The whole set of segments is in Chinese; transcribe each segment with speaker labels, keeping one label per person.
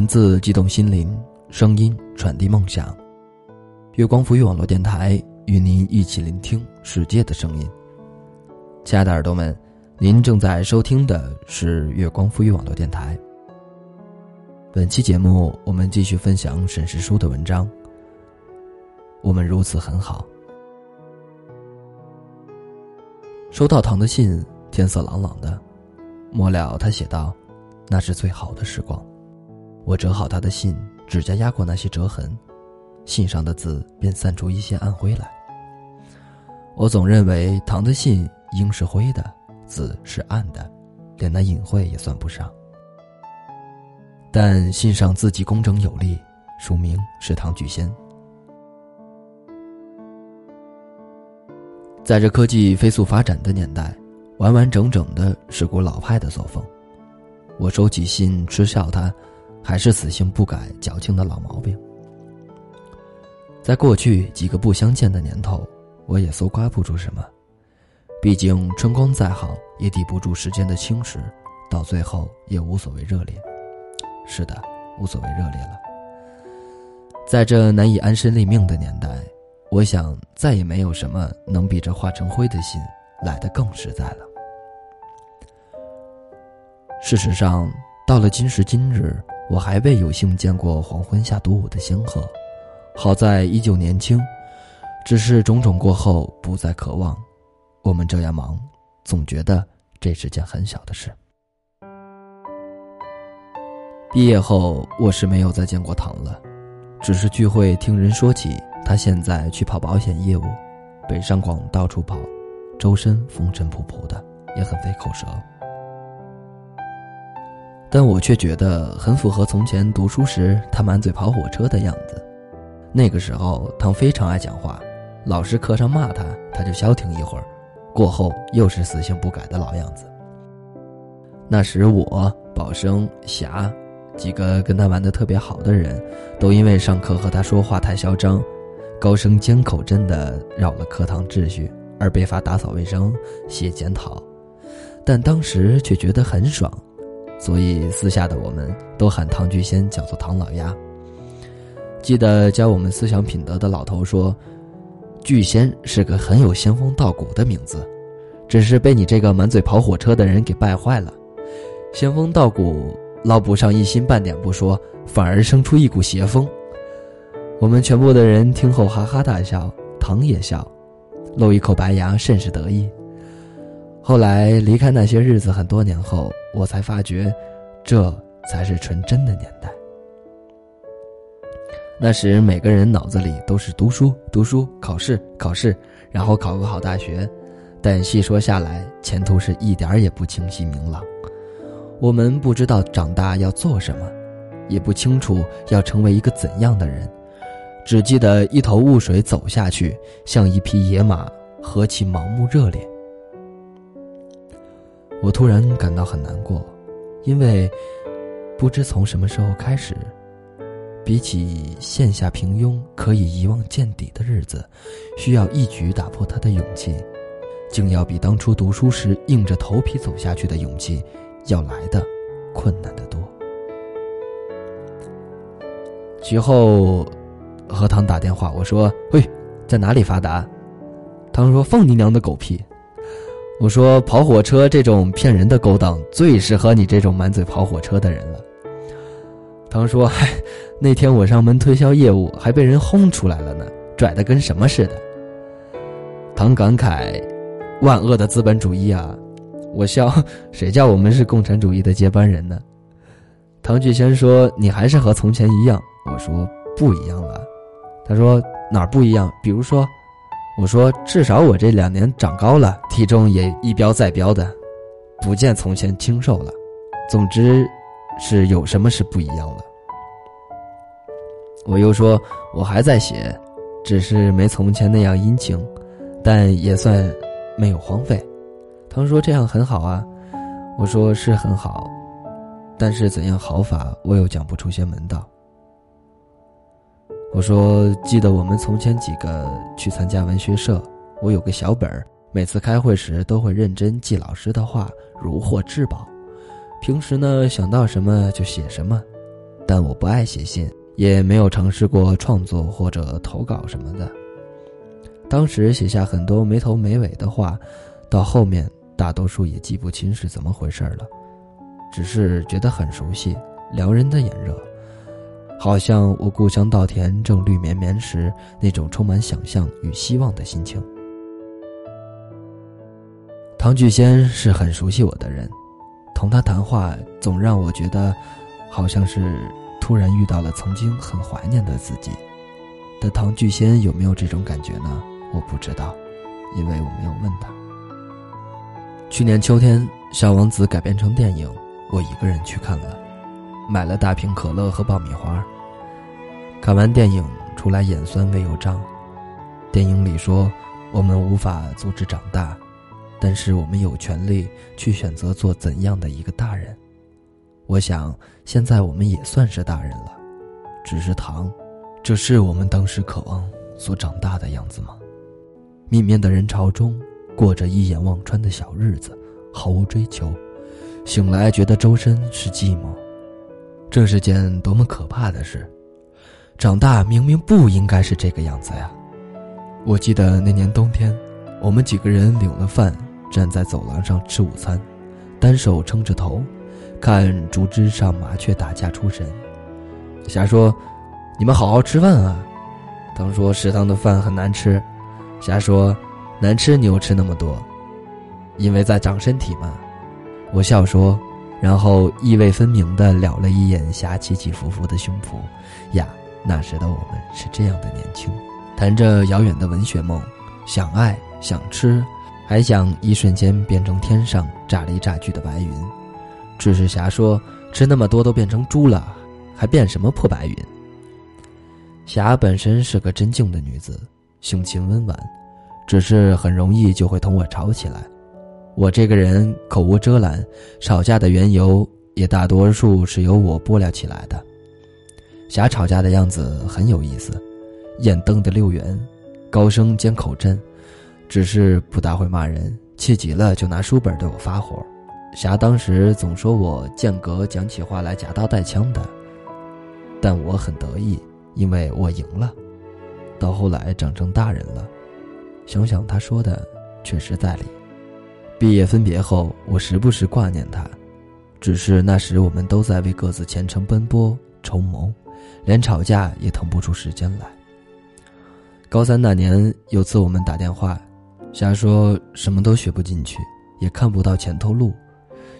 Speaker 1: 文字激动心灵，声音传递梦想。月光浮语网络电台与您一起聆听世界的声音。亲爱的耳朵们，您正在收听的是月光浮语网络电台。本期节目，我们继续分享沈石书的文章。我们如此很好。收到唐的信，天色朗朗的，末了他写道：“那是最好的时光。”我折好他的信，指甲压过那些折痕，信上的字便散出一些暗灰来。我总认为唐的信应是灰的，字是暗的，连那隐晦也算不上。但信上字迹工整有力，署名是唐巨仙。在这科技飞速发展的年代，完完整整的是股老派的作风。我收起信，嗤笑他。还是死性不改、矫情的老毛病。在过去几个不相见的年头，我也搜刮不出什么。毕竟春光再好，也抵不住时间的侵蚀，到最后也无所谓热烈。是的，无所谓热烈了。在这难以安身立命的年代，我想再也没有什么能比这化成灰的心来得更实在了。事实上，到了今时今日。我还未有幸见过黄昏下独舞的仙鹤，好在依旧年轻，只是种种过后不再渴望。我们这样忙，总觉得这是件很小的事。毕业后，我是没有再见过唐了，只是聚会听人说起他现在去跑保险业务，北上广到处跑，周身风尘仆仆的，也很费口舌。但我却觉得很符合从前读书时他满嘴跑火车的样子。那个时候，唐非常爱讲话，老师课上骂他，他就消停一会儿，过后又是死性不改的老样子。那时我、宝生、霞几个跟他玩的特别好的人，都因为上课和他说话太嚣张，高声尖口真的扰了课堂秩序，而被罚打扫卫生、写检讨。但当时却觉得很爽。所以，私下的我们都喊唐巨仙叫做唐老鸭。记得教我们思想品德的老头说：“巨仙是个很有仙风道骨的名字，只是被你这个满嘴跑火车的人给败坏了。仙风道骨捞不上一星半点不说，反而生出一股邪风。”我们全部的人听后哈哈大笑，唐也笑，露一口白牙，甚是得意。后来离开那些日子很多年后，我才发觉，这才是纯真的年代。那时每个人脑子里都是读书、读书、考试、考试，然后考个好大学。但细说下来，前途是一点儿也不清晰明朗。我们不知道长大要做什么，也不清楚要成为一个怎样的人，只记得一头雾水走下去，像一匹野马，何其盲目热烈。我突然感到很难过，因为不知从什么时候开始，比起线下平庸可以一望见底的日子，需要一举打破他的勇气，竟要比当初读书时硬着头皮走下去的勇气要来的困难得多。其后，和唐打电话，我说：“喂，在哪里发达？”唐说：“放你娘的狗屁！”我说跑火车这种骗人的勾当，最适合你这种满嘴跑火车的人了。唐说：“嗨，那天我上门推销业务，还被人轰出来了呢，拽的跟什么似的。”唐感慨：“万恶的资本主义啊！”我笑：“谁叫我们是共产主义的接班人呢？”唐巨仙说：“你还是和从前一样。”我说：“不一样了。”他说：“哪儿不一样？比如说。”我说：“至少我这两年长高了，体重也一飙再飙的，不见从前清瘦了。总之，是有什么是不一样了。”我又说：“我还在写，只是没从前那样殷勤，但也算没有荒废。”他说：“这样很好啊。”我说：“是很好，但是怎样好法，我又讲不出些门道。”我说：“记得我们从前几个去参加文学社，我有个小本儿，每次开会时都会认真记老师的话，如获至宝。平时呢，想到什么就写什么。但我不爱写信，也没有尝试过创作或者投稿什么的。当时写下很多没头没尾的话，到后面大多数也记不清是怎么回事了，只是觉得很熟悉，撩人的眼热，好像我故乡稻田正绿绵绵时那种充满想象与希望的心情。唐巨仙是很熟悉我的人，同他谈话总让我觉得，好像是突然遇到了曾经很怀念的自己。但唐巨仙有没有这种感觉呢？我不知道，因为我没有问他。去年秋天，《小王子》改编成电影，我一个人去看了，买了大瓶可乐和爆米花。看完电影出来，眼酸胃又胀。电影里说，我们无法阻止长大。但是我们有权利去选择做怎样的一个大人。我想，现在我们也算是大人了，只是糖，这是我们当时渴望所长大的样子吗？密面的人潮中，过着一眼望穿的小日子，毫无追求，醒来觉得周身是寂寞，这是件多么可怕的事！长大明明不应该是这个样子呀！我记得那年冬天，我们几个人领了饭。站在走廊上吃午餐，单手撑着头，看竹枝上麻雀打架出神。霞说：“你们好好吃饭啊。”当说食堂的饭很难吃，霞说：“难吃你又吃那么多，因为在长身体嘛。”我笑说，然后意味分明的瞟了一眼霞起起伏伏的胸脯。呀，那时的我们是这样的年轻，谈着遥远的文学梦，想爱，想吃。还想一瞬间变成天上炸来炸去的白云，只是霞说吃那么多都变成猪了，还变什么破白云？霞本身是个真静的女子，性情温婉，只是很容易就会同我吵起来。我这个人口无遮拦，吵架的缘由也大多数是由我拨了起来的。霞吵架的样子很有意思，眼瞪得溜圆，高声兼口震。只是不大会骂人，气急了就拿书本对我发火。霞当时总说我间隔讲起话来夹刀带枪的，但我很得意，因为我赢了。到后来长成大人了，想想他说的确实在理。毕业分别后，我时不时挂念他，只是那时我们都在为各自前程奔波筹谋，连吵架也腾不出时间来。高三那年，有次我们打电话。瞎说什么都学不进去，也看不到前头路，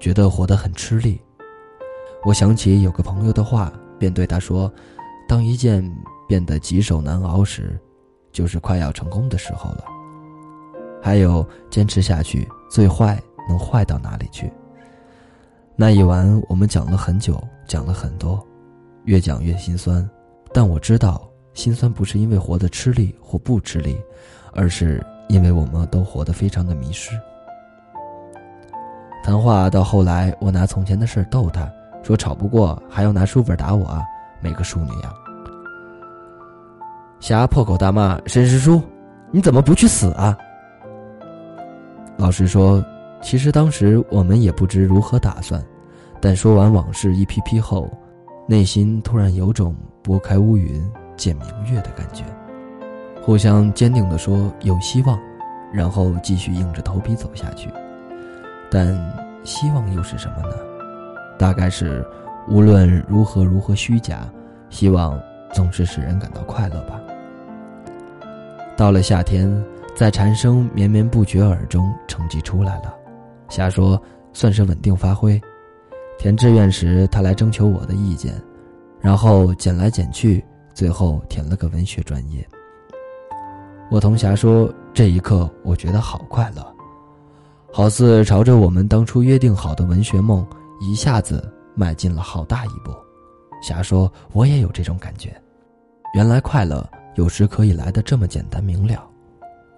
Speaker 1: 觉得活得很吃力。我想起有个朋友的话，便对他说：“当一件变得棘手难熬时，就是快要成功的时候了。”还有坚持下去，最坏能坏到哪里去？那一晚我们讲了很久，讲了很多，越讲越心酸。但我知道，心酸不是因为活得吃力或不吃力，而是。因为我们都活得非常的迷失。谈话到后来，我拿从前的事逗他，说吵不过还要拿书本打我啊，没个淑女样。霞破口大骂：“沈师叔，你怎么不去死啊？”老实说，其实当时我们也不知如何打算，但说完往事一批批后，内心突然有种拨开乌云见明月的感觉。互相坚定地说有希望，然后继续硬着头皮走下去。但希望又是什么呢？大概是无论如何如何虚假，希望总是使人感到快乐吧。到了夏天，在蝉声绵绵不绝耳中，成绩出来了。瞎说，算是稳定发挥。填志愿时，他来征求我的意见，然后捡来捡去，最后填了个文学专业。我同霞说：“这一刻，我觉得好快乐，好似朝着我们当初约定好的文学梦一下子迈进了好大一步。”霞说：“我也有这种感觉，原来快乐有时可以来的这么简单明了。”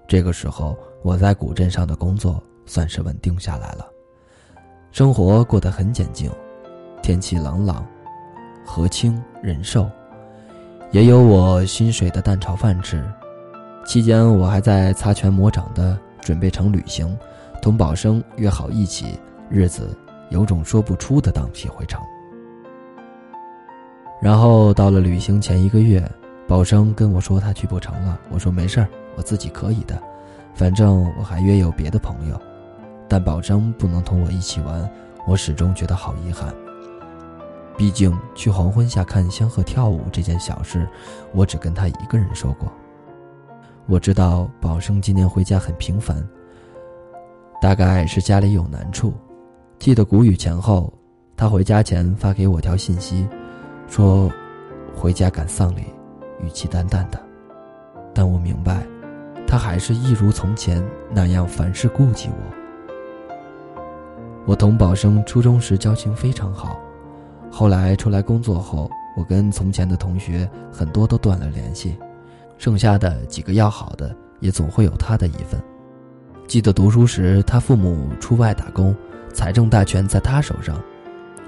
Speaker 1: 这个时候，我在古镇上的工作算是稳定下来了，生活过得很简静，天气朗朗，河清人瘦，也有我薪水的蛋炒饭吃。期间，我还在擦拳磨掌的准备成旅行，同宝生约好一起，日子有种说不出的荡气回肠。然后到了旅行前一个月，宝生跟我说他去不成了。我说没事儿，我自己可以的，反正我还约有别的朋友。但宝生不能同我一起玩，我始终觉得好遗憾。毕竟去黄昏下看仙鹤跳舞这件小事，我只跟他一个人说过。我知道宝生今年回家很频繁，大概是家里有难处。记得谷雨前后，他回家前发给我条信息。说，回家赶丧礼，语气淡淡的，但我明白，他还是一如从前那样凡事顾及我。我同宝生初中时交情非常好，后来出来工作后，我跟从前的同学很多都断了联系，剩下的几个要好的也总会有他的一份。记得读书时，他父母出外打工，财政大权在他手上。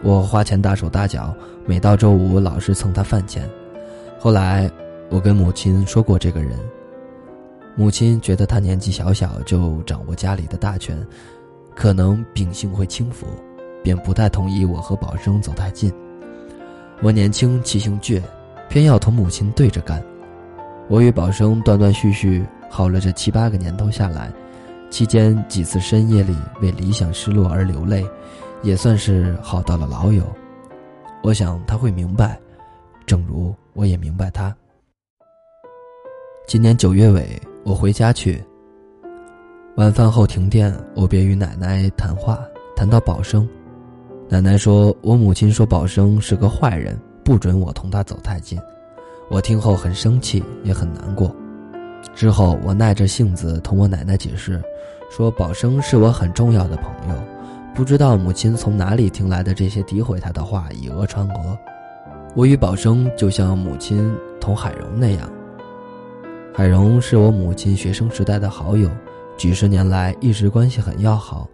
Speaker 1: 我花钱大手大脚，每到周五老是蹭他饭钱。后来，我跟母亲说过这个人，母亲觉得他年纪小小就掌握家里的大权，可能秉性会轻浮，便不太同意我和宝生走太近。我年轻气性倔，偏要同母亲对着干。我与宝生断断续续好了这七八个年头下来，期间几次深夜里为理想失落而流泪。也算是好到了老友，我想他会明白，正如我也明白他。今年九月尾，我回家去。晚饭后停电，我便与奶奶谈话，谈到宝生。奶奶说我母亲说宝生是个坏人，不准我同他走太近。我听后很生气，也很难过。之后我耐着性子同我奶奶解释，说宝生是我很重要的朋友。不知道母亲从哪里听来的这些诋毁他的话，以讹传讹。我与宝生就像母亲同海荣那样。海荣是我母亲学生时代的好友，几十年来一直关系很要好。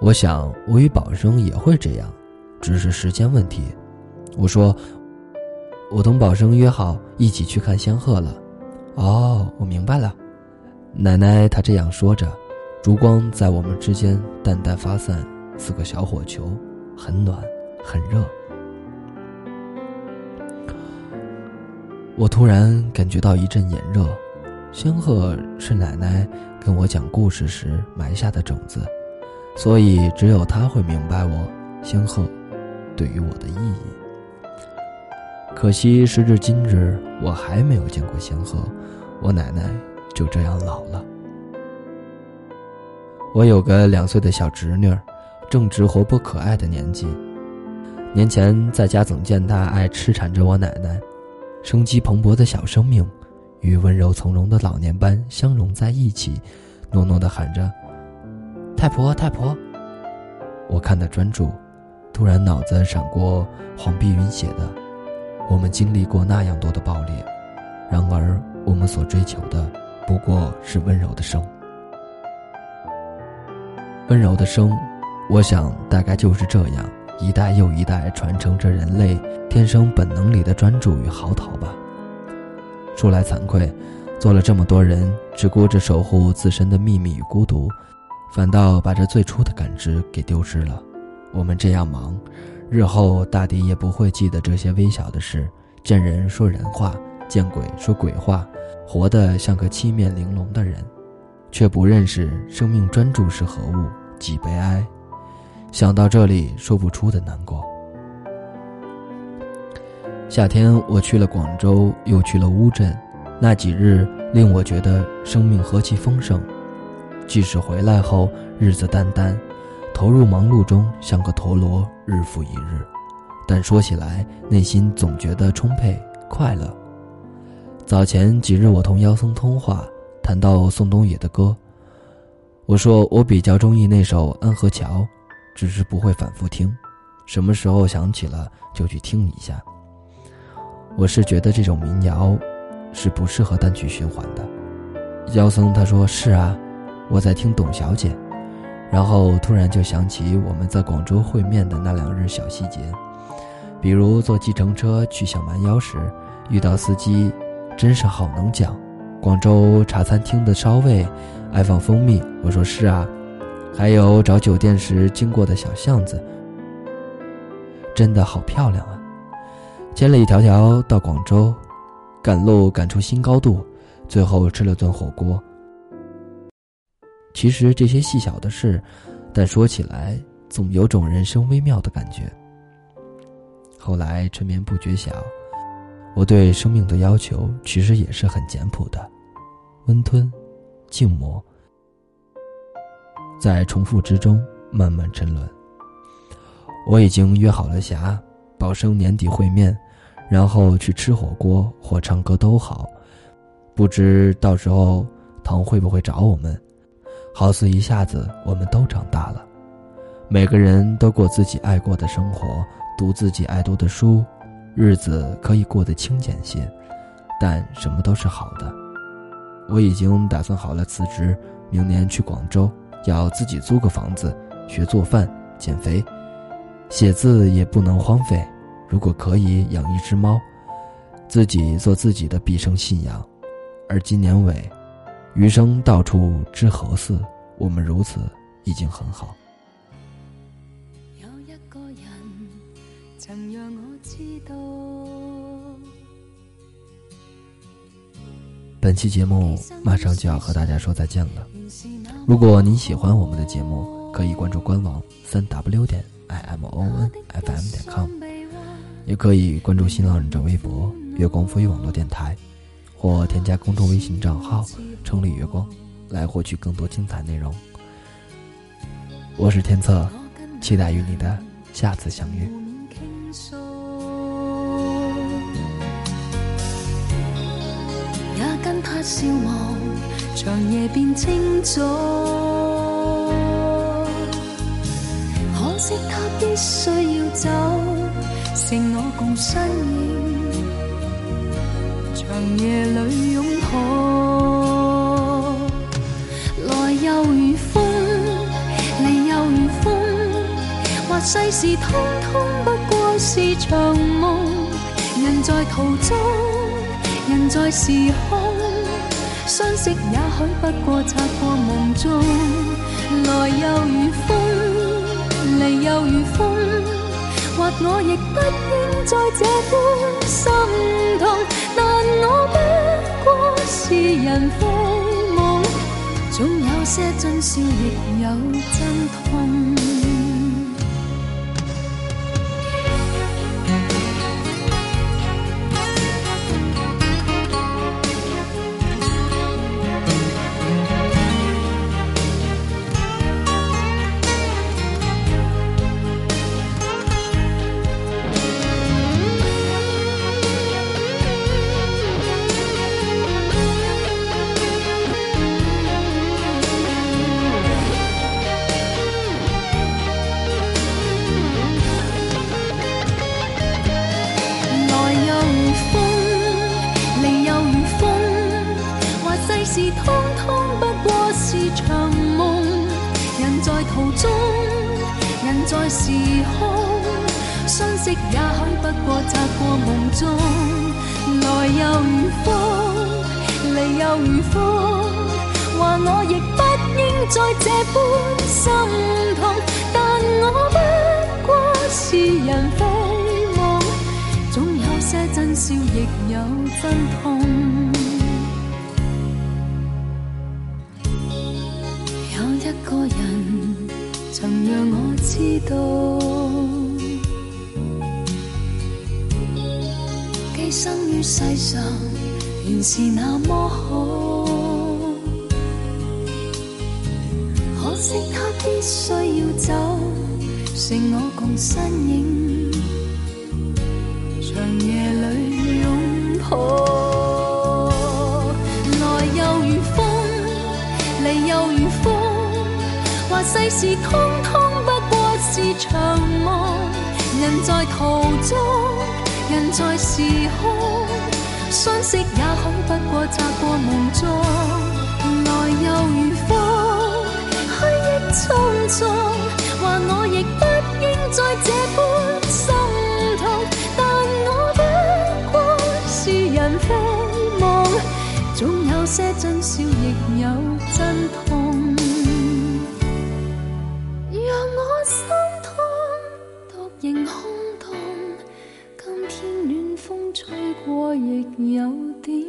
Speaker 1: 我想我与宝生也会这样，只是时间问题。我说，我同宝生约好一起去看仙鹤了。哦，我明白了。奶奶她这样说着。烛光在我们之间淡淡发散，似个小火球，很暖，很热。我突然感觉到一阵炎热。仙鹤是奶奶跟我讲故事时埋下的种子，所以只有她会明白我仙鹤对于我的意义。可惜时至今日，我还没有见过仙鹤，我奶奶就这样老了。我有个两岁的小侄女，正值活泼可爱的年纪。年前在家总见她爱痴缠着我奶奶，生机蓬勃的小生命，与温柔从容的老年般相融在一起，糯糯地喊着：“太婆，太婆。”我看得专注，突然脑子闪过黄碧云写的：“我们经历过那样多的暴烈，然而我们所追求的，不过是温柔的生。”温柔的生，我想大概就是这样，一代又一代传承着人类天生本能里的专注与嚎啕吧。说来惭愧，做了这么多人，只顾着守护自身的秘密与孤独，反倒把这最初的感知给丢失了。我们这样忙，日后大抵也不会记得这些微小的事。见人说人话，见鬼说鬼话，活得像个七面玲珑的人，却不认识生命专注是何物。几悲哀，想到这里说不出的难过。夏天我去了广州，又去了乌镇，那几日令我觉得生命何其丰盛。即使回来后日子淡淡，投入忙碌中像个陀螺，日复一日，但说起来内心总觉得充沛快乐。早前几日我同妖僧通话，谈到宋冬野的歌。我说我比较中意那首《安河桥》，只是不会反复听，什么时候想起了就去听一下。我是觉得这种民谣是不适合单曲循环的。妖僧他说是啊，我在听董小姐，然后突然就想起我们在广州会面的那两日小细节，比如坐计程车去小蛮腰时遇到司机，真是好能讲。广州茶餐厅的烧味。爱放蜂蜜，我说是啊，还有找酒店时经过的小巷子，真的好漂亮啊！
Speaker 2: 千里迢迢到广州，赶路赶出新高度，最后吃了顿火锅。其实这些细小的事，但说起来总有种人生微妙的感觉。后来春眠不觉晓，我对生命的要求其实也是很简朴的：温吞、静默，在重复之中慢慢沉沦。我已经约好了霞，保生年底会面，然后去吃火锅或唱歌都好。不知到时候唐会不会找我们？好似一下子我们都长大了，每个人都过自己爱过的生活，读自己爱读的书，日子可以过得清简些，但什么都是好的。我已经打算好了辞职，明年去广州，要自己租个房子，学做饭、减肥。写字也不能荒废，如果可以养一只猫，自己做自己的毕生信仰。而今年尾，余生到处知何似？我们如此已经很好。有一个人曾让我知道。本期节目马上就要和大家说再见了。如果您喜欢我们的节目，可以关注官网三 w 点。i m o n f m 点 com，也可以关注新浪认证微博“月光飞网络电台”，或添加公众微信账号“城里月光”来获取更多精彩内容。我是天策，期待与你的下次相遇。跟他笑望，长夜变清楚。惜他必须要走，剩我共身影，长夜里拥抱。来又如风，离又如风，或世事通通不过是场梦。人在途中，人在时空，相识也许不过擦过梦中。来又如风。又如风，或我亦不应再这般心痛，但我不过是人非梦，总有些真笑，亦有真痛。在时空相识，也许不过擦过梦中。来又如风，离又如风，话我亦不应再这般心痛。但我不过是人非梦，总有些真笑，亦有真痛。有一个人。曾让我知道，寄生于世上原是那么好。可惜他必须要走，剩我共身影，长夜里拥抱。来又如风，离又如风。世事通通是场梦，人在途中，人在时空，相识也许不过擦过梦中，来又如风，去亦匆匆，话我亦不应再这般心痛，但我不过是人非梦，总有些真笑，亦有真我亦有点